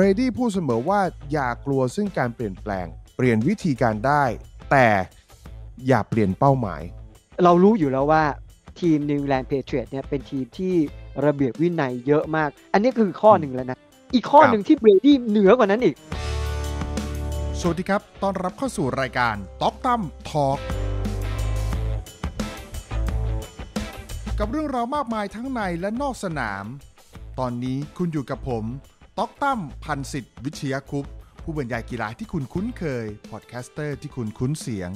เบรดี้พูดเสมอว่าอย่ากลัวซึ่งการเปลี่ยนแปลง เปลี่ยนวิธีการได้ แต่อย่าเปลี่ยนเป้าหมาย เรารู้อยู่แล้วว่าทีม New England Patriots เนี่ยเป็นทีมที่ระเบียบวินัยเยอะมาก อันนี้คือข้อหนึ่งแล้วนะ อีกข้อหนึ่งที่เบรดี้เหนือกว่านั้นอีก สวัสดีครับ ต้อนรับเข้าสู่รายการต็อกตั้มทอล์กกับเรื่องราวมากมายทั้งในและนอกสนาม ตอนนี้คุณอยู่กับผม ต็อกตั้มพันสิทธิ์วิชยคุปต์ผู้บรรยายกีฬาที่คุณคุ้นเคย podcaster ที่คุณคุ้นเสียง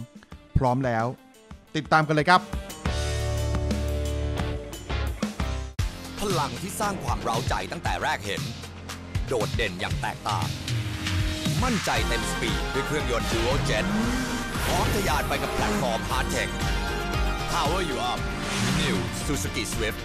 พร้อมแล้ว ติดตามกันเลยครับ พลังที่สร้างความเร้าใจตั้งแต่แรกเห็น โดดเด่นอย่างแตกต่าง มั่นใจเต็มสปีดด้วยเครื่องยนต์ Dual Jet พร้อมทะยานไปกับแพลตฟอร์ม HEARTECT Power You Up New Suzuki Swift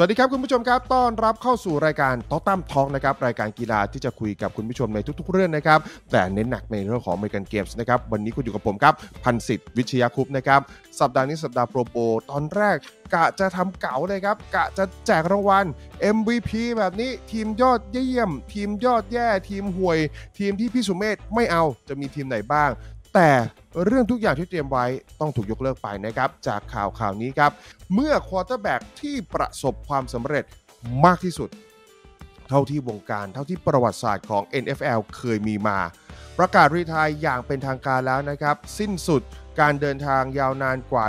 สวัสดีครับคุณผู้ชมครับ ต้อนรับเข้าสู่รายการต๊อตั้มทองนะครับ รายการกีฬาที่จะคุยกับคุณผู้ชมในทุกๆ เรื่องนะครับ แต่เน้นหนักในเรื่องของเมกันเกมส์นะครับ วันนี้คุณอยู่กับผมครับ พันสิทธิ์วิชยาคุปนะครับ สัปดาห์นี้สัปดาห์โปรโบ ตอนแรกกะจะทำเก๋าเลยครับ กะจะแจกรางวัล MVP แบบนี้ทีมยอดเยี่ยม ทีมยอดแย่ ทีมห่วย ทีมที่พี่สุเมธไม่เอาจะมีทีมไหนบ้าง แต่เรื่องทุกอย่างที่เตรียมไว้ต้องถูกยกเลิกไปนะครับ จากข่าวข่าวนี้ครับ เมื่อ quarterback ที่ประสบความสำเร็จมากที่สุด เท่าที่วงการเท่าที่ประวัติศาสตร์ของ NFL เคยมีมา ประกาศ retire อย่างเป็นทางการแล้วนะครับ สิ้นสุดการเดินทางยาวนานกว่า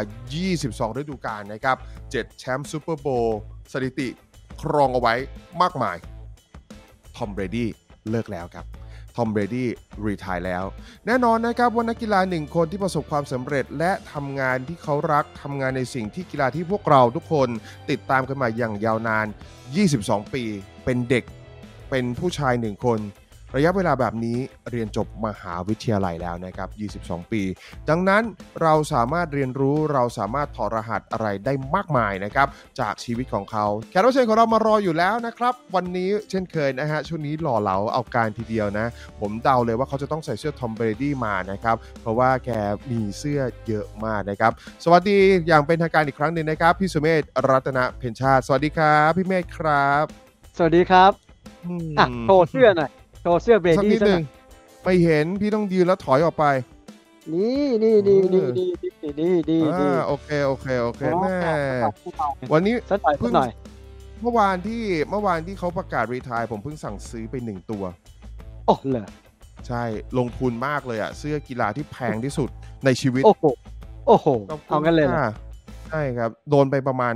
22 ฤดูกาลนะครับ 7 แชมป์ Super Bowl สถิติครองเอาไว้มากมาย ทอมเบรดี้เลิกแล้วครับ ทอมเบรดี้ retire แล้ว แน่นอนนะครับว่านักกีฬาหนึ่งคนที่ประสบความสำเร็จและทำงานที่เขารักทำงานในสิ่งที่กีฬาที่พวกเราทุกคนติดตามกันมาอย่างยาวนาน 22 ปี เป็นเด็กเป็นผู้ชายหนึ่งคน ระยะเวลาแบบนี้เรียนจบมหาวิทยาลัยแล้วนะครับ 22 ปี ดังนั้นเราสามารถเรียนรู้เราสามารถถอดรหัสอะไรได้มากมายนะครับ จากชีวิตของเขาแขกรับเชิญของเรามารออยู่แล้วนะครับ วันนี้เช่นเคยนะฮะช่วงนี้หล่อเหลาเอาการทีเดียวนะ ผมเดาเลยว่าเขาจะต้องใส่เสื้อทอมเบรดี้มานะครับ เพราะว่าแกมีเสื้อเยอะมากนะครับ สวัสดีอย่างเป็นทางการอีกครั้งหนึ่งนะครับ พี่สุเมธรัตนเพนชาติ สวัสดีครับ พี่เมธครับ สวัสดีครับอะโชว์เสื้อหน่อย โชว์เสื้อเบรสักดี้นิดซะหหนึ่น่งอยไม่เห็นพี่ต้องยืนแล้วถอยออกไป นี่นี่นี่นี่นี่นี่นี่นี่อ่าโอเคโอเคโอเคแม่วัวันนนี้สักหน่อยสักหน่อยเมื่อวานที่เมื่อวานที่เขาประกาศรีทายผมเพิ่งสั่งซื้อไปหนึ่งตัวโอ้เหรอใช่ลงทุนมากเลยอะเสื้อกีฬาที่แพงที่สุดในชีวิต โอ้โหโอ้โหขบคุณเอางั้นเลยเหรอค่ะใช่ครับ โดนไปประมาณ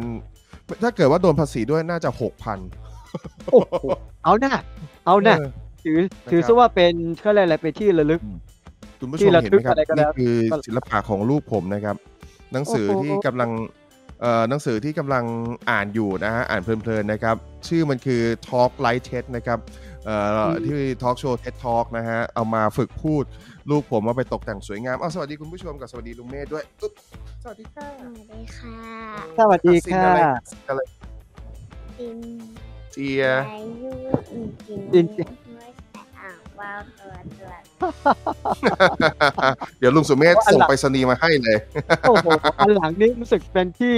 ถ้าเกิดว่าโดนภาษีด้วยน่าจะหกพันโอ้โหเอาหน้าเอาหน้า ถือถือซะว่าเป็นเขาเรียกอะไรเป็นที่ระลึก คุณผู้ชที่มระเห็นทึไหมกครับอะไรก็แล้นี่วคือศิลปะของลูกผมนะครับ หนังสือโอ้โหที่กำลังเอ่อหนังสือที่กำลังอ่านอยู่นะฮะอ่านเพลินๆนะครับ ชื่อมันคือ Talk Light TED นะครับเอ่ออที่ Talk Show TED Talk นะฮะเอามาฝึกพูด ลูกผมมาไปตกแต่งสวยงามอ้าวสวัสดีคุณผู้ชมกับสวัสดีลุงเมธด้วยอุ๊บสวัสดีค่ะสวัสดีค่ะสวัสดีสินค่ะอะไรสินอะไรจินเจียอายุอินจิน ว่าวตัวตัวเดี๋ยวลุงสุเมธว่าอันส่งหลังไปรษณีย์มาให้เลย โอ้โห อันหลังนี้รู้สึกเป็นที่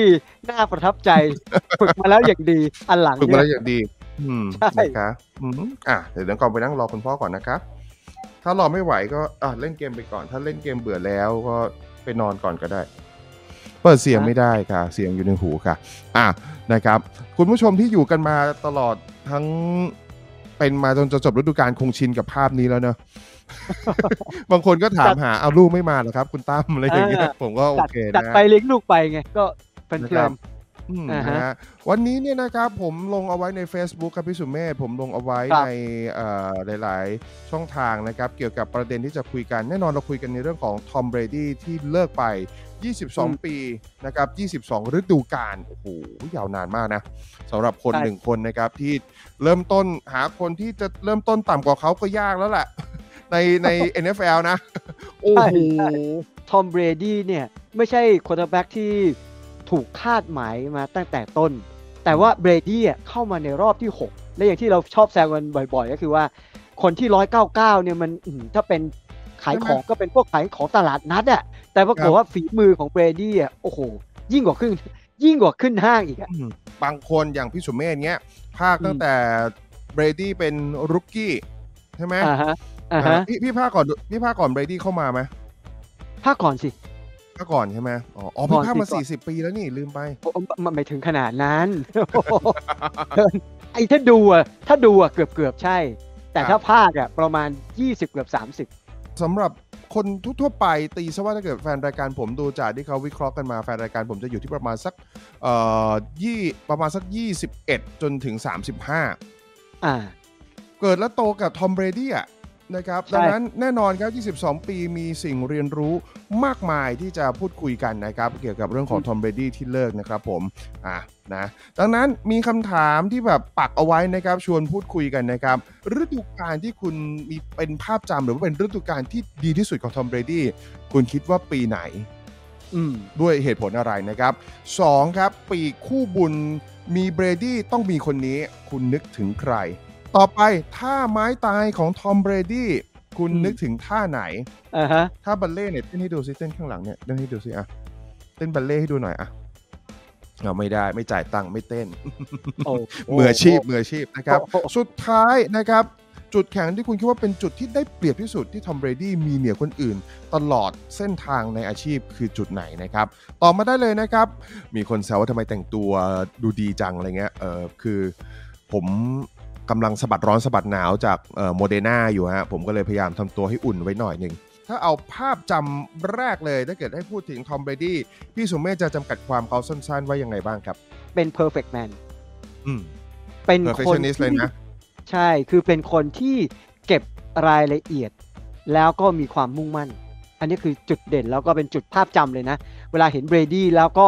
น่าประทับใจ ฝึกมาแล้วอย่างดี อันหลังฝึกมาเนี่แล้วยอย่างดี อืมใช่นะครับอืมอะเดี๋ยวเดี๋ยวก่อนไปนั่งรอคุณพ่อก่อนนะครับ ถ้ารอไม่ไหวก็อะเล่นเกมไปก่อน ถ้าเล่นเกมเบื่อแล้วก็ไปนอนก่อนก็ได้เปิดเสียงไม่ได้ค่ะ เสียงอยู่ในหูค่ะ อะนะครับ คุณผู้ชมที่อยู่กันมาตลอดทั้ง เป็นมาจนจะจบฤดูกาลคงชินกับภาพนี้แล้วเนอะบางคนก็ถามหาเอาลูกไม่มาเหรอครับ คุณตั้มอะไรอย่างเงี้ยผมก็โอจัดเคจัดนะไปเลี้ยงลูกไปไงก็เพลินนะครับอืมอ่าฮะนะฮะวันนี้เนี่ยนะครับผมลงเอาไว้ใน Facebook ครับพี่สุเมธผมลงเอาไว้ครับในเอ่อหลาย ๆ ช่องทางนะครับ เกี่ยวกับประเด็นที่จะคุยกันแน่นอนเราคุยกันในเรื่องของทอมเบรดี้ที่เลิกไป 22 ปีนะครับ 22 ฤดูกาลโอ้โหยาวนานมากนะสำหรับคนหนึ่งคนนะครับที่เริ่มต้นหาคนที่จะเริ่มต้นต่ำกว่าเขาก็ยากแล้วแหละในใน NFL นะ โอ้ใช่โหใช่ทอมเบรดี้เนี่ย ไม่ใช่ quarter back ที่ถูกคาดหมายมาตั้งแต่ต้น แต่ว่าเบรดี้อะเข้ามาในรอบที่ 6 และอย่างที่เราชอบแซวกันบ่อยๆ ก็คือว่าคนที่ 199 เนี่ยมันอื้อหือถ้าเป็น ขายของก็เป็นพวกขายของตลาดนัดอะแต่ปรากฏว่าฝีมือของเบรดี้อะโอ้โห ยิ่งกว่าขึ้นยิ่งกว่าขึ้นห้างอีกอะอืมบางคนอย่างพี่สุเมธเนี้ย พากย์ตั้งแต่เบรดี้เป็น rookie ใช่ไหมอ่าฮะอ่าฮะอ่าพี่พี่พากย์ก่อนพี่พากย์ก่อนเบรดี้เข้ามาไหมพากย์ก่อนสิพากย์ก่อนใช่ไหมอ๋ออ๋อพี่พากย์มาก่อนสิก่อนสี่สิบปีแล้วนี่ลืมไปโอ้ไม่ไม่ถึงขนาดนั้นไอ้ถ้าดูอะถ้าดูอะเกือบเกือบๆใช่ แต่ครับถ้าพากย์อะประมาณ20เกือบ30สำหรับคนทั่วๆไปตีซะว่าถ้าเกิดแฟนรายการผมดูจากที่เขาวิเคราะห์กันมาแฟนรายการผมจะอยู่ที่ประมาณสักเอ่อยี่ประมาณสัก 21 จนถึง 35 อ่า เกิดและโตกับทอมเบรดี้อะนะครับใช่ดังนั้นแน่นอนครับ 22 ปีมีสิ่งเรียนรู้มากมายที่จะพูดคุยกันนะครับ เกี่ยวกับเรื่องของทอมเบรดี้ที่เลิกนะครับผม อะ นะดังนั้นมีคำถามที่แบบปักเอาไว้นะครับชวนพูดคุยกันนะครับฤดูกาลที่คุณมีเป็นภาพจำหรือว่าเป็นฤดูกาลที่ดีที่สุดของทอมเบรดี้คุณคิดว่าปีไหนอืมด้วยเหตุผลอะไรนะครับ 2. ครับ ปีกคู่บุญมีเบรดี้ต้องมีคนนี้ คุณนึกถึงใคร ต่อไปท่าไม้ตายของทอมเบรดี้คุณอืมนึกถึงท่าไหนอ่าฮะถ้าบัลเล่ต์เนี่ยเต้นให้ดูซิเต้นข้างหลังเนี่ยเต้นให้ดูซิอะเต้นบัลเล่ต์ให้ดูหน่อยอะ เอาไม่ได้ไม่จ่ายตังค์ไม่เต้นโอ้มืออาชีพมืออาชีพนะครับโอ้โหสุดท้ายนะครับ จุดแข็งที่คุณคิดว่าเป็นจุดที่ได้เปรียบที่สุดที่ทอมเบรดี้มีเหนือคนอื่น ตลอดเส้นทางในอาชีพคือจุดไหนนะครับตอบมาได้เลยนะครับ มีคนแซวว่าทำไมแต่งตัวดูดีจังอะไรเงี้ยเออคือผมกำลังสะบัดร้อนสะบัดหนาวจากเอ่อโมเดอร์นาอยู่ฮะผมก็เลยพยายามทำตัวให้อุ่นไว้หน่อยหนึ่ง ถ้าเอาภาพจำแรกเลยถ้าเกิดให้พูดถึงทอมเบรดี้พี่สุมเมธจะจำกัดความเขาสั้นๆว่ายังไงบ้างครับ เป็น perfect man อืมเป็นคน perfectionist เลยนะ ใช่คือเป็นคนที่เก็บรายละเอียด แล้วก็มีความมุ่งมั่น อันนี้คือจุดเด่นแล้วก็เป็นจุดภาพจำเลยนะ เวลาเห็นเบรดี้แล้วก็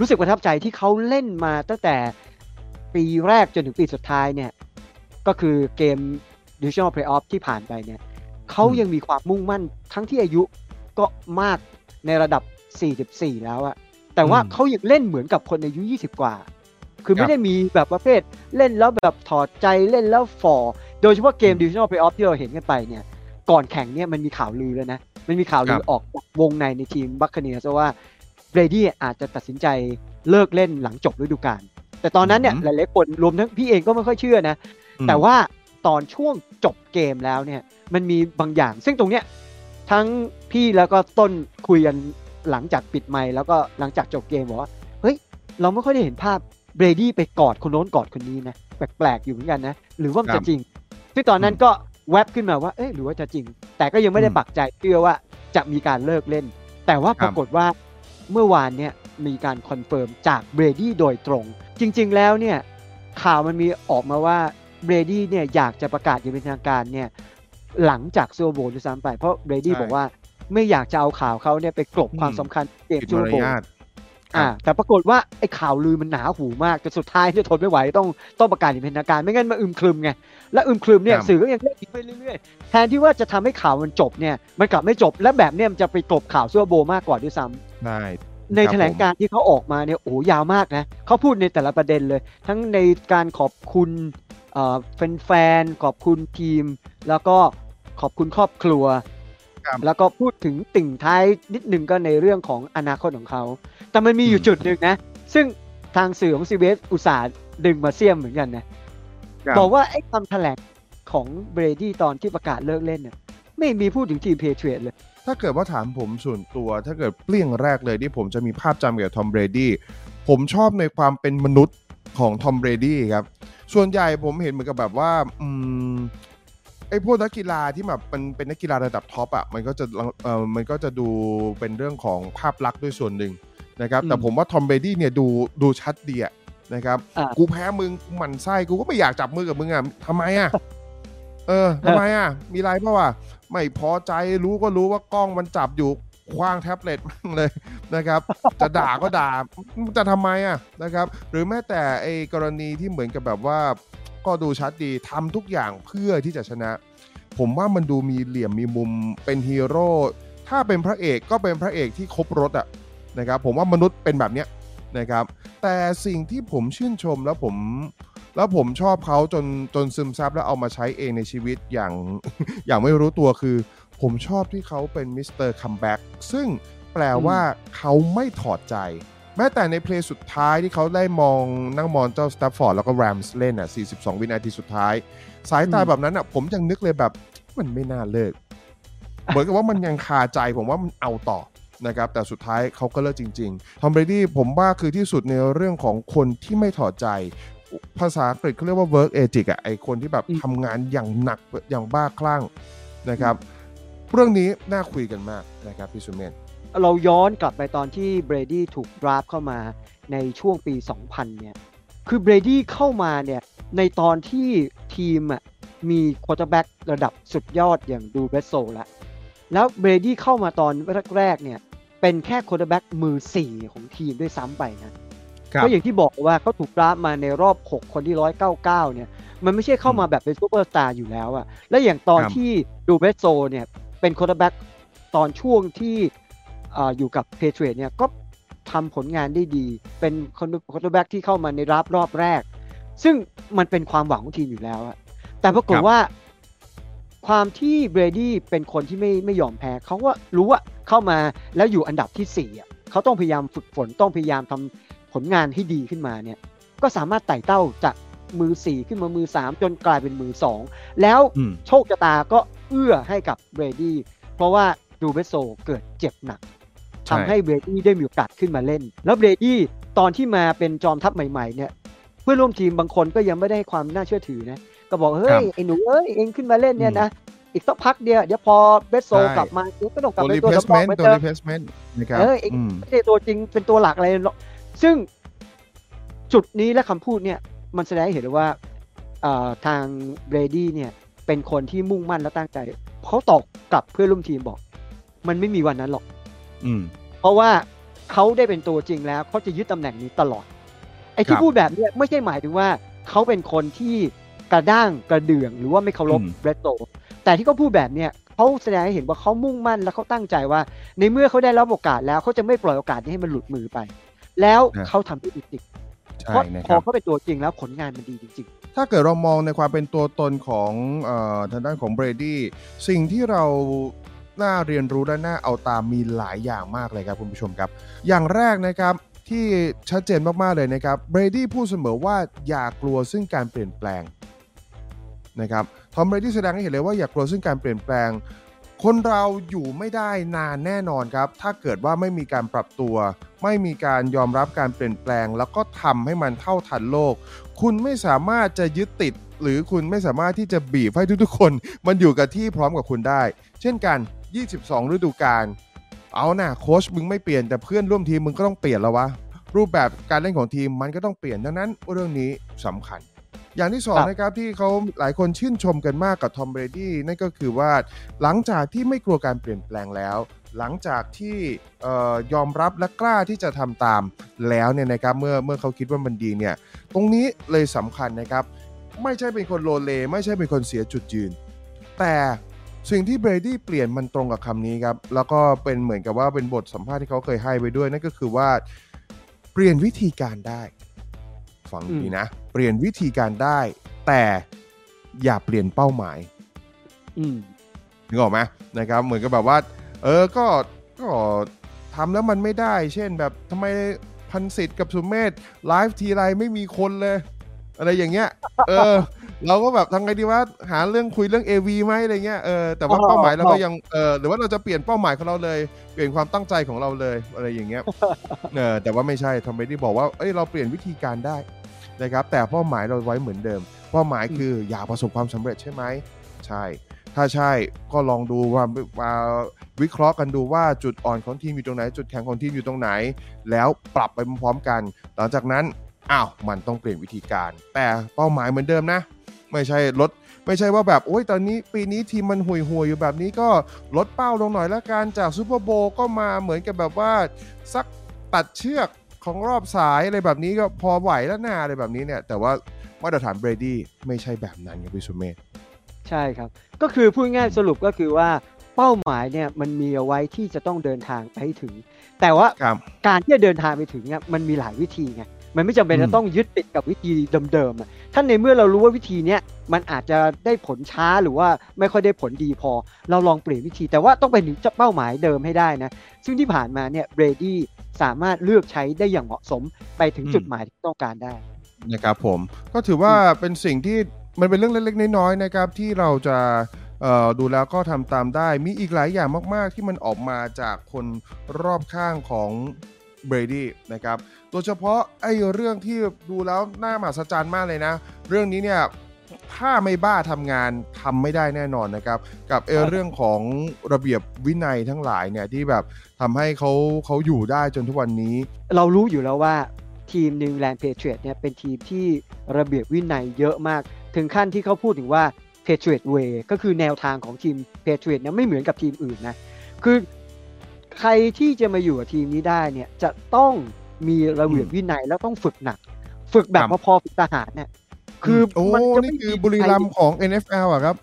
รู้สึกประทับใจที่เขาเล่นมาตั้งแต่ปีแรกจนถึงปีสุดท้ายเนี่ย ก็คือเกม Divisional Playoff ที่ผ่านไปเนี่ย เขายังมีความมุ่งมั่นทั้งที่อายุก็มากในระดับ 44 แล้วอะแต่ว่าอืมเขายังเล่นเหมือนกับคนอายุ 20 กว่า คือครัไม่บได้มีแบบประเภทเล่นแล้วแบบถอดใจเล่นแล้วฝ่อ โดยเฉพาะเกม Divisional Playoff ที่เราเห็นกันไปเนี่ย ก่อนแข่งเนี่ยมันมีข่าวลือแล้วนะ มันมีข่าวลือออกจากวงในในทีมบัคคเนียว่าเบรดี้อาจจะตัดสินใจเลิกเล่นหลังจบฤดูกาล แต่ตอนนั้นเนี่ยอืมหลายๆคนรวมทั้งพี่เองก็ไม่ค่อยเชื่อนะอืมแต่ว่า ตอนช่วงจบเกมแล้วเนี่ยมันมีบางอย่าง ซึ่งตรงเนี้ยทั้งพี่แล้วก็ต้นคุยกันหลังจากปิดไมค์แล้วก็หลังจากจบเกมบอกว่าเฮ้ยเราไม่ค่อยได้เห็นภาพเบรดี้ไปกอดคนโน้นกอดคนนี้นะแปลกๆอยู่เหมือนกันนะหรือว่ามันครัจะบจริงซึ่งตอนนั้นก็แวบขึ้นมาว่าเอ๊ะหรือว่าจะจริง แต่ก็ยังไม่ได้อืมปักใจเชื่อว่าจะมีการเลิกเล่น แต่ว่าครับปรากฏว่าเมื่อวานเนี่ยมีการ confirm จากเบรดี้โดยตรง จริง ๆ แล้วเนี่ยข่าวมันมีออกมาว่า เบรดี้เนี่ยอยากจะประกาศอย่างเป็นทางการเนี่ยหลังจาก Super Bowl ด้วยซ้ำไป เพราะเบรดี้ใช่บอกว่าไม่อยากจะเอาข่าวเขาเนี่ยไปกลบความอืมสำคัญเกม Super Bowl ผิดมารยาทอ่า แต่ปรากฏว่าไอ้ข่าวลือมันหนาหูมากจนสุดท้ายเนี่ยทนไม่ไหวต้องต้องประกาศอย่างเป็นทางการไม่งั้นมาอึมครึมไงและอึมครึมเนี่ยครับสื่อก็ยังเล่นอีกไปเรื่อยๆแทนที่ว่าจะทำให้ข่าวมันจบเนี่ยมันกลับไม่จบและแบบเนี่ยมันจะไปกลบข่าว Super Bowl มากกว่าด้วยซ้ำได้ในครับแถลงการณ์ที่เขาออกมาเนี่ยโอ้ยาวมากนะเขาพูดในแต่ละประเด็นเลย ทั้งในการขอบคุณเอ่อ แฟนๆขอบคุณทีม แล้วก็ขอบคุณครอบครัวครับแล้วก็พูดถึงติ่งท้ายนิดนึงก็ในเรื่องของอนาคตของเขา แต่มันมีอยู่อืมจุดหนึ่งนะ ซึ่งทางสื่อของซีเบสอุตสาห์ดึงมาเสียมเหมือนกันนะครับบอกว่าไอ้คำแถลงของเบรดี้ตอนที่ประกาศเลิกเล่นเนี่ยไม่มีพูดถึงทีม Patriots เลย ถ้าเกิดว่าถามผมส่วนตัว ถ้าเกิดเปรี้ยงแรกเลยที่ผมจะมีภาพจำเกี่ยวกับทอมเบรดี้ผมชอบในความเป็นมนุษย์ ของทอมเบรดี้ครับ ส่วนใหญ่ผมเห็นเหมือนกับแบบว่าอืมไอ้พวกนักกีฬาที่แบบมันเป็นนักกีฬาระดับ top อะมันก็จะเออมันก็จะดูเป็นเรื่องของภาพลักษณ์ด้วยส่วนหนึ่งนะครับ แต่อืมผมว่าทอมเบรดี้เนี่ยดูดูชัดดีอะนะครับอ่ากูแพ้มึงกูหมั่นไส้กูก็ไม่อยากจับมือกับมึงอะทำไมอะเออทำไมอะ มีไรเพราะว่าไม่พอใจรู้ก็รู้ว่ากล้องมันจับอยู่ คว้างแท็บเล็ตมั่งเลยนะครับ จะด่าก็ด่าจะทำไมอะนะครับ หรือแม้แต่ไอ้กรณีที่เหมือนกับแบบว่าก็ดูชัดดีทำทุกอย่างเพื่อที่จะชนะ ผมว่ามันดูมีเหลี่ยมมีมุมเป็นฮีโร่ถ้าเป็นพระเอกก็เป็นพระเอกที่ครบรถอะนะครับผมว่ามนุษย์เป็นแบบเนี้ยนะครับ แต่สิ่งที่ผมชื่นชมแล้วผมแล้วผมชอบเขาจนจนซึมซับแล้วเอามาใช้เองในชีวิตอย่างอย่างไม่รู้ตัวคือ ผมชอบที่เขาเป็น Mr. Comeback ซึ่งแปลว่าเขาไม่ถอดใจ แม้แต่ใน play สุดท้ายที่เขาได้มองนั่งมองเจ้าสแตฟฟอร์ดแล้วก็ Rams เล่นอะ 42 วินาทีสุดท้าย สายตาอืมแบบนั้นอะ ผมยังนึกเลยแบบมันไม่น่าเลิก เหมือนกับว่ามันยังคาใจผมว่ามันเอาต่อนะครับแต่สุดท้ายเขาก็เลิกจริงๆทอมเบรดี้ผมว่าคือที่สุดในเรื่องของคนที่ไม่ถอดใจ ภาษาอังกฤษเขาเรียกว่า work ethic อะไอคนที่แบบอืมทำงานอย่างหนักอย่างบ้าคลั่งนะครับ เรื่องนี้น่าคุยกันมากนะครับพี่สุเมนเราย้อนกลับไปตอนที่เบรดี้ถูก draft เข้ามาในช่วงปี 2000 เนี่ย คือเบรดี้เข้ามาเนี่ย ในตอนที่ทีมอะมี quarterback ระดับสุดยอดอย่าง Drew Bledsoe แล้วแล้วเบรดี้เข้ามาตอนแรกๆเนี่ย เป็นแค่ quarterback มือ 4 ของทีมด้วยซ้ำไปนะก็อย่างที่บอกว่าเขาถูก draft มาในรอบ 6 คนที่ 199 เนี่ย มันไม่ใช่เข้ามาแบบเป็นซูเปอร์สตาร์อยู่แล้วอะและอย่างตอนครับที่ Drew Bledsoe เนี่ย เป็น quarterback ตอนช่วงที่อ่าอยู่กับ Patriots เนี่ยก็ทำผลงานได้ดี เป็น quarterback ที่เข้ามาในรับรอบแรก ซึ่งมันเป็นความหวังของทีมอยู่แล้วอะแต่ปรากฏครับว่า ความที่เบรดี้เป็นคนที่ไม่ไม่ยอมแพ้เขาว่ารู้ว่าเข้ามาแล้วอยู่อันดับที่สี่อะเขาต้องพยายามฝึกฝนต้องพยายามทำผลงานให้ดีขึ้นมาเนี่ย ก็สามารถไต่เต้าจากมือสี่ขึ้นมามือสามจนกลายเป็นมือสองแล้วอืมโชคชะตาก็ เอื้อให้กับเบรดี้เพราะว่า Drew Bledsoe เกิดเจ็บหนักใช่ทำให้เบรดี้ได้มีโอกาสขึ้นมาเล่น แล้วเบรดี้ตอนที่มาเป็นจอมทัพใหม่ ๆ เนี่ย เพื่อนร่วมทีมบางคนก็ยังไม่ได้ให้ความน่าเชื่อถือนะ ก็บอกเฮ้ยครับไอ้หนูเอ้ยเอ็งขึ้นมาเล่นเนี่ยนะอีกสักพักเดียวเดี๋ยวพอ Bledsoe ใช่กลับมาเดี๋ยวก็ต้องกลับตัวไปตัวสำรอง replacement เหมือนตัวเดิม replacement นะครับเออเอ็งอืมไม่ใช่ตัวจริงเป็นตัวหลักอะไรหรอกซึ่งจุดนี้และคำพูดเนี่ยมันแสดงให้เห็นเลยว่าเอ่อทางเบรดี้เนี่ย เป็นคนที่มุ่งมั่นและตั้งใจเขาตอบกลับเพื่อนร่วมทีมบอก มันไม่มีวันนั้นหรอก อืม เพราะว่าเขาได้เป็นตัวจริงแล้วเขาจะยึดตำแหน่งนี้ตลอด ไอ้ที่รับพูดแบบเนี้ยไม่ใช่หมายถึงว่าเขาเป็นคนที่กระด้างกระเดื่องหรือว่าไม่เคารพอืม Bledsoe แต่ที่เขาพูดแบบเนี้ยเขาแสดงให้เห็นว่าเขามุ่งมั่นและเขาตั้งใจว่า ในเมื่อเขาได้รับโอกาสแล้วเขาจะไม่ปล่อยโอกาสนี้ให้มันหลุดมือไป แล้วเขาทำได้จริงๆใช่เพราะนะครัอเขาเป็นตัวจริงแล้วผลงานมันดีจริง ถ้าเกิดเรามองในความเป็นตัวตนของทางด้านของเบรดี้สิ่งที่เราน่าเรียนรู้และน่าเอาตามมีหลายอย่างมากเลยครับคุณผู้ชมครับ อย่างแรกนะครับที่ชัดเจนมาก ๆ เลยนะครับเบรดี้พูดเสมอว่าอย่ากลัวซึ่งการเปลี่ยนแปลงนะครับทอมเบรดี้แสดงให้เห็นเลยว่าอย่ากลัวซึ่งการเปลี่ยนแปลง คนเราอยู่ไม่ได้นานแน่นอนครับ ถ้าเกิดว่าไม่มีการปรับตัว ไม่มีการยอมรับการเปลี่ยนแปลง แล้วก็ทำให้มันเท่าทันโลก คุณไม่สามารถจะยึดติด หรือคุณไม่สามารถที่จะบีบให้ทุกๆคน มันอยู่กับที่พร้อมกับคุณได้ เช่นกัน 22 ฤดูกาลเอานะ่ะโค้ชมึงไม่เปลี่ยนแต่เพื่อนร่วมทีมมึงก็ต้องเปลี่ยนแล้ววะรูปแบบการเล่นของทีมมันก็ต้องเปลี่ยนดังนั้นเรื่องนี้สำคัญ อย่างที่สองครับนะครับที่เขาหลายคนชื่นชมกันมากกับทอมเบรดี้นั่นก็คือว่าหลังจากที่ไม่กลัวการเปลี่ยนแปลงแล้ว หลังจากที่เอ่อยอมรับและกล้าที่จะทำตามแล้วเนี่ยนะครับเมื่อเมื่อเขาคิดว่ามันดีเนี่ยตรงนี้เลยสำคัญนะครับ ไม่ใช่เป็นคนโลเล ไม่ใช่เป็นคนเสียจุดยืน แต่สิ่งที่เบรดี้เปลี่ยนมันตรงกับคำนี้ครับ แล้วก็เป็นเหมือนกับว่าเป็นบทสัมภาษณ์ที่เขาเคยให้ไปด้วยนั่นก็คือว่าเปลี่ยนวิธีการได้ฟังอืมดีนะ เปลี่ยนวิธีการได้ แต่อย่าเปลี่ยนเป้าหมายๆอืมนึกออกไหมนะครับ เหมือนกับแบบว่า เออก็ก็ทำแล้วมันไม่ได้ เช่นแบบทำไมพันสิทธิ์กับสุเมธไลฟ์ทีไรไม่มีคนเลย อะไรอย่างเงี้ย เออ เราก็แบบทำไงดีว่าหาเรื่องคุยเรื่อง AV ไหมอะไรเงี้ยเออแต่ว่าอ๋อเป้าหมายเราอ๋ก็อยังเออหรือว่าเราจะเปลี่ยนเป้าหมายของเราเลย เปลี่ยนความตั้งใจของเราเลยอะไรอย่างเงี้ยเออแต่ว่าไม่ใช่ทำไมที่บอกว่าเอ้ยเราเปลี่ยนวิธีการได้นะครับ แต่เป้าหมายเราไว้เหมือนเดิม เป้าหมายคืออยากประสบความสำเร็จใช่ไหมใช่ ถ้าใช่ก็ลองดูว่า วิเคราะห์กันดูว่าจุดอ่อนของทีมอยู่ตรงไหน จุดแข็งของทีมอยู่ตรงไหน แล้วปรับไปพร้อมๆกัน หลังจากนั้นอ้าวมันต้องเปลี่ยนวิธีการ แต่เป้าหมายเหมือนเดิมนะ ไม่ใช่ลดไม่ใช่ว่าแบบโอ้ยตอนนี้ปีนี้ทีมมันห่วยๆอยู่แบบนี้ก็ลดเป้าลงหน่อยละกันจากซูเปอร์โบก็มาเหมือนกับแบบว่าสักตัดเชือกของรอบสายอะไรแบบนี้ก็พอไหวแล้วนาอะไรแบบนี้เนี่ย แต่ว่ามาตรฐานเบรดี้ไม่ใช่แบบนั้นครับพี่สุเมธใช่ครับ ก็คือพูดง่ายสรุปก็คือว่า เป้าหมายเนี่ยมันมีเอาไว้ที่จะต้องเดินทางไปให้ถึง แต่ว่าครับการที่จะเดินทางไปถึงเนี่ยมันมีหลายวิธีไงมันไม่จำเป็นอืมจะต้องยึดติดกับวิธีเดิมๆอะถ้าในเมื่อเรารู้ว่าวิธีเนี้ยมันอาจจะได้ผลช้าหรือว่าไม่ค่อยได้ผลดีพอ เราลองเปลี่ยนวิธี แต่ว่าต้องไปถึงเป้าหมายเดิมให้ได้นะ ซึ่งที่ผ่านมาเนี่ยเบรดี้สามารถเลือกใช้ได้อย่างเหมาะสมไปถึงจุดหมายที่ต้องการได้นะครับผมก็ถือว่าเป็นสิ่งที่มันเป็นเรื่องเล็กๆน้อยๆนะครับที่เราจะเอ่อ ดูแล้วก็ทำตามได้ มีอีกหลายอย่างมาก ๆ ที่มันออกมาจากคนรอบข้างของเบรดี้นะครับโดยเฉพาะไอ้เรื่องที่ดูแล้วน่ามหัศจรรย์มากเลยนะ เรื่องนี้เนี่ยถ้าไม่บ้าทำงานทำไม่ได้แน่นอนนะครับ กับเอ่อครับเรื่องของระเบียบวินัยทั้งหลายเนี่ยที่แบบทำให้เขาเขาอยู่ได้จนทุกวันนี้ เรารู้อยู่แล้วว่าทีม New England Patriots เนี่ยเป็นทีมที่ระเบียบวินัยเยอะมาก ถึงขั้นที่เขาพูดถึงว่า Patriot Way ก็คือแนวทางของทีม Patriots เนี่ยไม่เหมือนกับทีมอื่นนะ คือใครที่จะมาอยู่กับทีมนี้ได้เนี่ยจะต้องมีระเบียบวินัยแล้วต้องฝึกหนัก ฝึกแบบครับพอๆฝึกทหารเนี่ยคือโอ้มันจะนี่ไม่คือมีบุรีรัมย์ของ NFL อะครับ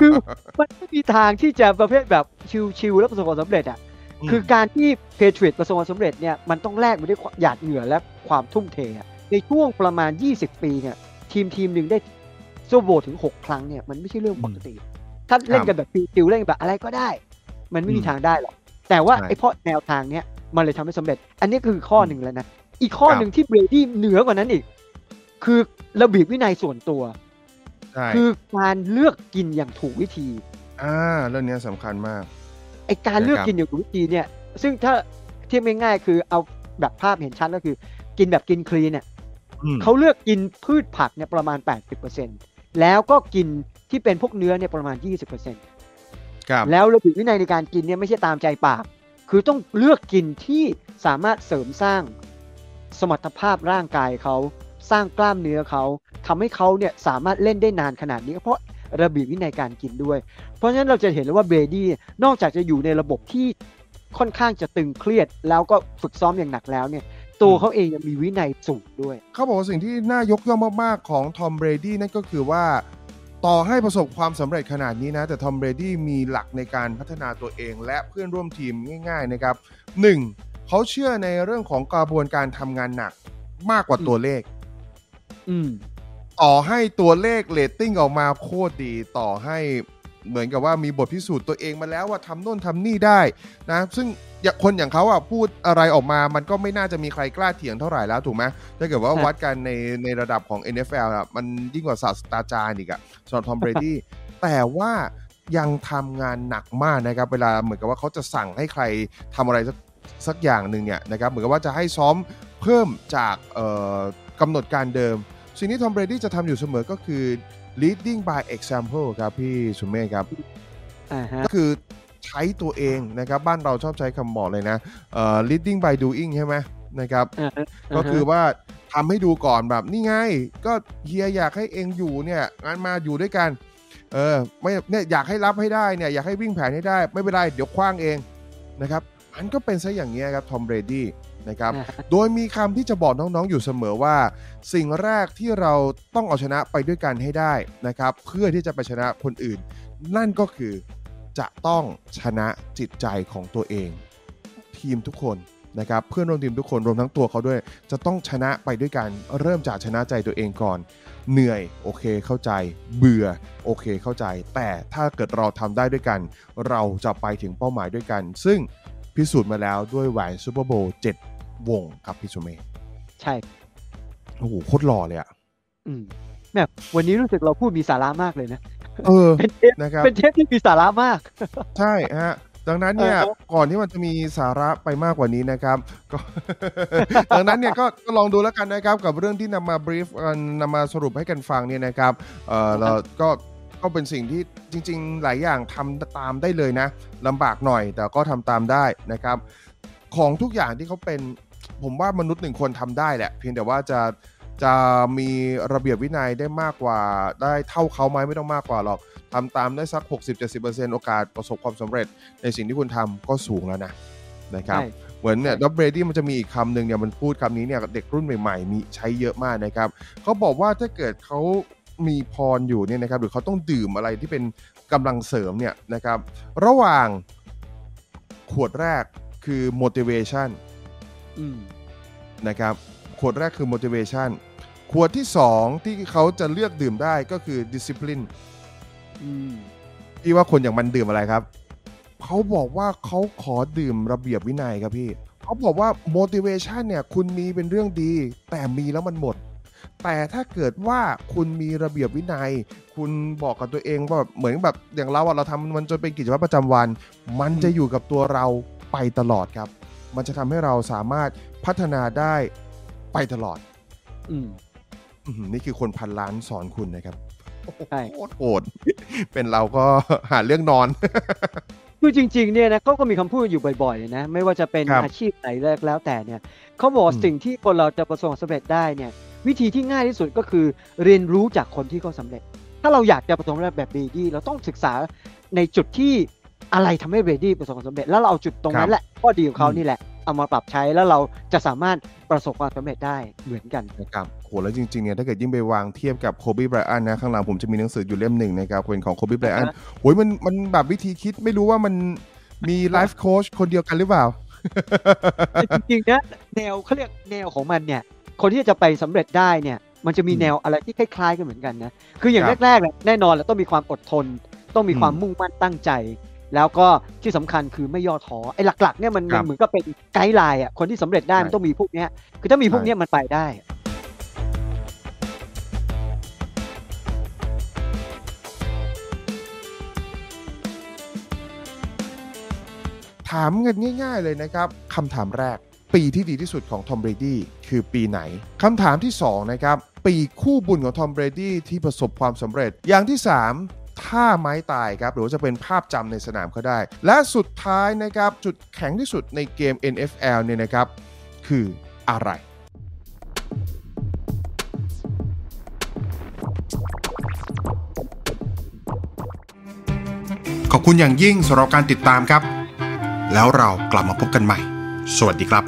คือมันไม่มีทางที่จะประเภทแบบชิวๆแล้วประสบความสำเร็จอะคือการที่เพเทร t ประสบความสำเร็จเนี่ยมันต้องแลกมาด้วยหยาดเหงื่อและความทุ่มเทอะในช่วงประมาณ 20 ปีเนี่ยทีมทีมหนึ่งได้ ซูเปอร์โบว์ถึง 6 ครั้งเนี่ยมันไม่ใช่เรื่องปกติ ถ้าเล่นกันแบบฟิวๆเล่นแบบอะไรก็ได้ มันไม่มีอืมทางได้หรอก แต่ว่าใช่ไอ้เพราะแนวทางเนี้ยมันเลยทำให้สำเร็จ อันนี้คือข้อหนึ่งแล้วนะ อีกข้อครับหนึ่งที่เบรดี้เหนือกว่านั้นอีก คือระเบียบวินัยส่วนตัวใช่คือการเลือกกินอย่างถูกวิธี อ่าเรื่องเนี้ยสำคัญมาก ไอการเลือกนะครับกินอย่างถูกวิธีเนี่ย ซึ่งถ้าเทียบง่ายๆคือเอาแบบภาพเห็นชัดก็คือ กินแบบกินคลีนเนี่ยอืมเขาเลือกกินพืชผักเนี่ยประมาณ 80% แล้วก็กินที่เป็นพวกเนื้อเนี่ยประมาณ 20%ครับแล้วระเบียบวินัยในการกินเนี่ยไม่ใช่ตามใจปาก คือต้องเลือกกินที่สามารถเสริมสร้างสมรรถภาพร่างกายเขาสร้างกล้ามเนื้อเขาทำให้เขาเนี่ยสามารถเล่นได้นานขนาดนี้ก็เพราะระเบียบวินัยการกินด้วย เพราะฉะนั้นเราจะเห็นเลยว่าเบรดี้นอกจากจะอยู่ในระบบที่ค่อนข้างจะตึงเครียด แล้วก็ฝึกซ้อมอย่างหนักแล้วเนี่ย ตัวเขาเองยังมีวินัยสูงด้วย เขาบอกว่าสิ่งที่น่ายกย่องมากๆของทอมเบรดี้นั่นก็คือว่า ต่อให้ประสบความสำเร็จขนาดนี้นะ แต่ทอมเบรดี้มีหลักในการพัฒนาตัวเอง และเพื่อนร่วมทีมง่าย ๆนะครับ 1. เขาเชื่อในเรื่องของกระบวนการทำงานหนักมากกว่าตัวเลข อืมต่อให้ตัวเลขเรตติ้งออกมาโคตรดี ต่อให้ เหมือนกับว่ามีบทพิสูจน์ตัวเองมาแล้วว่าทำโน่นทำนี่ได้นะซึ่งคนอย่างเขาอะพูดอะไรออกมา มันก็ไม่น่าจะมีใครกล้าเถียงเท่าไหร่แล้วถูกไหมถ้าเกิดว่าวัดกันในในระดับของ NFL อะมันยิ่งกว่าศาสตราจารย์อีกอะสำหรับทอมเบรดี้แต่ว่ายังทำงานหนักมากนะครับ เวลาเหมือนกับว่าเขาจะสั่งให้ใครทำอะไรสักสักอย่างหนึ่งเนี่ยนะครับเหมือนกับว่าจะให้ซ้อมเพิ่มจากเอ่อกำหนดการเดิม สิ่งที่ทอมเบรดี้จะทำอยู่เสมอก็คือ leading by example ครับพี่สุมเมฆครับอ่าฮะก็คือใช้ตัวเองนะครับบ้านเราชอบใช้คำบอกเลยนะเอ่อ leading by doing ใช่ไหมนะครับอ่าฮะก็คือว่าทำให้ดูก่อนแบบนี่ไง ก็เฮียอยากให้เองอยู่เนี่ยงั้นมาอยู่ด้วยกัน เออไม่เนี่ยอยากให้รับให้ได้เนี่ยอยากให้วิ่งแผนให้ได้ ไม่เป็นไร เดี๋ยวคว้างเองนะครับมันก็เป็นซะอย่างนี้ยครับทอมเบรดี้ นะครับอ่าฮะโดยมีคำที่จะบอกน้องๆอยู่เสมอว่า สิ่งแรกที่เราต้องเอาชนะไปด้วยกันให้ได้นะครับ เพื่อที่จะไปชนะคนอื่น นั่นก็คือจะต้องชนะจิตใจของตัวเอง ทีมทุกคนนะครับเพื่อนร่วมทีมทุกคนรวมทั้งตัวเขาด้วย จะต้องชนะไปด้วยกันเริ่มจากชนะใจตัวเองก่อน เหนื่อยโอเคเข้าใจ เบื่อโอเคเข้าใจ แต่ถ้าเกิดเราทำได้ด้วยกัน เราจะไปถึงเป้าหมายด้วยกัน ซึ่งพิสูจน์มาแล้วด้วยแหวนซูเปอร์โบว์7 วงครับพี่สุเมธใช่โอ้โหโคตรหล่อเลยอะอืมแบบวันนี้รู้สึกเราพูดมีสาระมากเลยนะเออเป็นเทปนะครับเป็นเทปที่มีสาระมาก ใช่ฮะดังนั้นเนี่ยเออก่อนที่มันจะมีสาระไปมากกว่านี้นะครับก็ดังนั้นเนี่ยก็ก็ลองดูแล้วกันนะครับกับเรื่องที่นำมาบรีฟกันนำมาสรุปให้กันฟังเนี่ยนะครับเออเราก็ก็เป็นสิ่งที่จริง ๆ หลายอย่างทำตามได้เลยนะลำบากหน่อยแต่ก็ทำตามได้นะครับ ของทุกอย่างที่เขาเป็น ผมว่ามนุษย์หนึ่งคนทำได้แหละ เพียงแต่ว่าจะจะมีระเบียบวินัยได้มากกว่า ได้เท่าเขาไหมไม่ต้องมากกว่าหรอกทำตามได้สัก 60-70%โอกาสประสบความสำเร็จ ในสิ่งที่คุณทำก็สูงแล้วนะนะครับใช่เหมือนเนี่ยใช่ดับเบรดี้มันจะมีอีกคำหนึ่งเนี่ยมันพูดคำนี้เนี่ยเด็กรุ่นใหม่ๆมีใช้เยอะมากนะครับเขาบอกว่าถ้าเกิดเขามีพรอยู่เนี่ยนะครับหรือเขาต้องดื่มอะไรที่เป็นกำลังเสริมเนี่ยนะครับระหว่างขวดแรกคือ motivation อืม นะครับขวดแรกคือ motivation ขวดที่2ที่เขาจะเลือกดื่มได้ก็คือ discipline อืมพี่ว่าคนอย่างมันดื่มอะไรครับ เขาบอกว่าเขาขอดื่มระเบียบวินัยครับพี่เขาบอกว่า motivation เนี่ยคุณมีเป็นเรื่องดี แต่มีแล้วมันหมด แต่ถ้าเกิดว่าคุณมีระเบียบวินัย คุณบอกกับตัวเองว่าแบบเหมือนแบบอย่างเราอะเราทำมันจนเป็นกิจวัตรประจำวัน มันจะอยู่กับตัวเราไปตลอดครับ มันจะทำให้เราสามารถพัฒนาได้ไปตลอด อืมอื้อหือนี่คือคนพันล้านสอนคุณนะครับโอ้โหใช่โคตรโหด เป็นเราก็หาเรื่องนอน คือจริง ๆ เนี่ยนะเขาก็มีคำพูดอยู่บ่อยๆนะ ไม่ว่าจะเป็นครับอาชีพไหนแล้วแต่เนี่ยเขาบอกว่าอืมสิ่งที่คนเราจะประสบความสำเร็จได้เนี่ย วิธีที่ง่ายที่สุดก็คือเรียนรู้จากคนที่เขาสำเร็จ ถ้าเราอยากจะประสบความสำเร็จแบบเบรดี้เราต้องศึกษาในจุดที่ อะไรทำให้เบรดี้ประสบความสำเร็จ แล้วเราเอาจุดตรงนั้นแหละข้อดีของเขานี่แหละ เอามาปรับใช้แล้วเราจะสามารถประสบความสำเร็จได้เหมือนกันนะครับโหแล้วจริงๆเนี่ยถ้าเกิดยิ่งไปวางเทียบกับโคบีไบรอันนะข้างหลังผมจะมีหนังสืออยู่เล่มหนึ่งนะครับเป็นของโคบีไบรอันอ่าฮะโหยมันมันแบบวิธีคิดไม่รู้ว่ามันมี life coach คนเดียวกันหรือเปล่าแต่จริงๆนะแนวเขาเรียกแนวของมันเนี่ย คนที่จะไปสำเร็จได้เนี่ย มันจะมีอืมแนวอะไรที่คล้ายๆกันเหมือนกันนะคืออย่างครับแรกๆเนี่ยแน่นอนแล้วต้องมีความอดทน ต้องมีความอืมมุ่งมั่นตั้งใจ แล้วก็ที่สำคัญคือไม่ย่อท้อไอ้หลักๆเนี่ยมันครัมันบเหมือนก็เป็นไกด์ไลน์อะคนที่สำเร็จได้ใช่มันต้องมีพวกเนี้ยคือถ้ามีพวกใช่เนี้ยมันไปได้ถามกันง่ายๆเลยนะครับคำถามแรก ปีที่ดีที่สุดของทอมเบรดี้คือปีไหนคำถามที่2นะครับปีคู่บุญของทอมเบรดี้ที่ประสบความสำเร็จ อย่างที่ 3 ท่าไม้ตายครับหรือว่าจะเป็นภาพจำในสนามเขาได้ และสุดท้ายนะครับจุดแข็งที่สุดในเกม NFL เนี่ยนะครับ คืออะไรขอบคุณอย่างยิ่งสำหรับการติดตามครับ แล้วเรากลับมาพบกันใหม่ สวัสดีครับ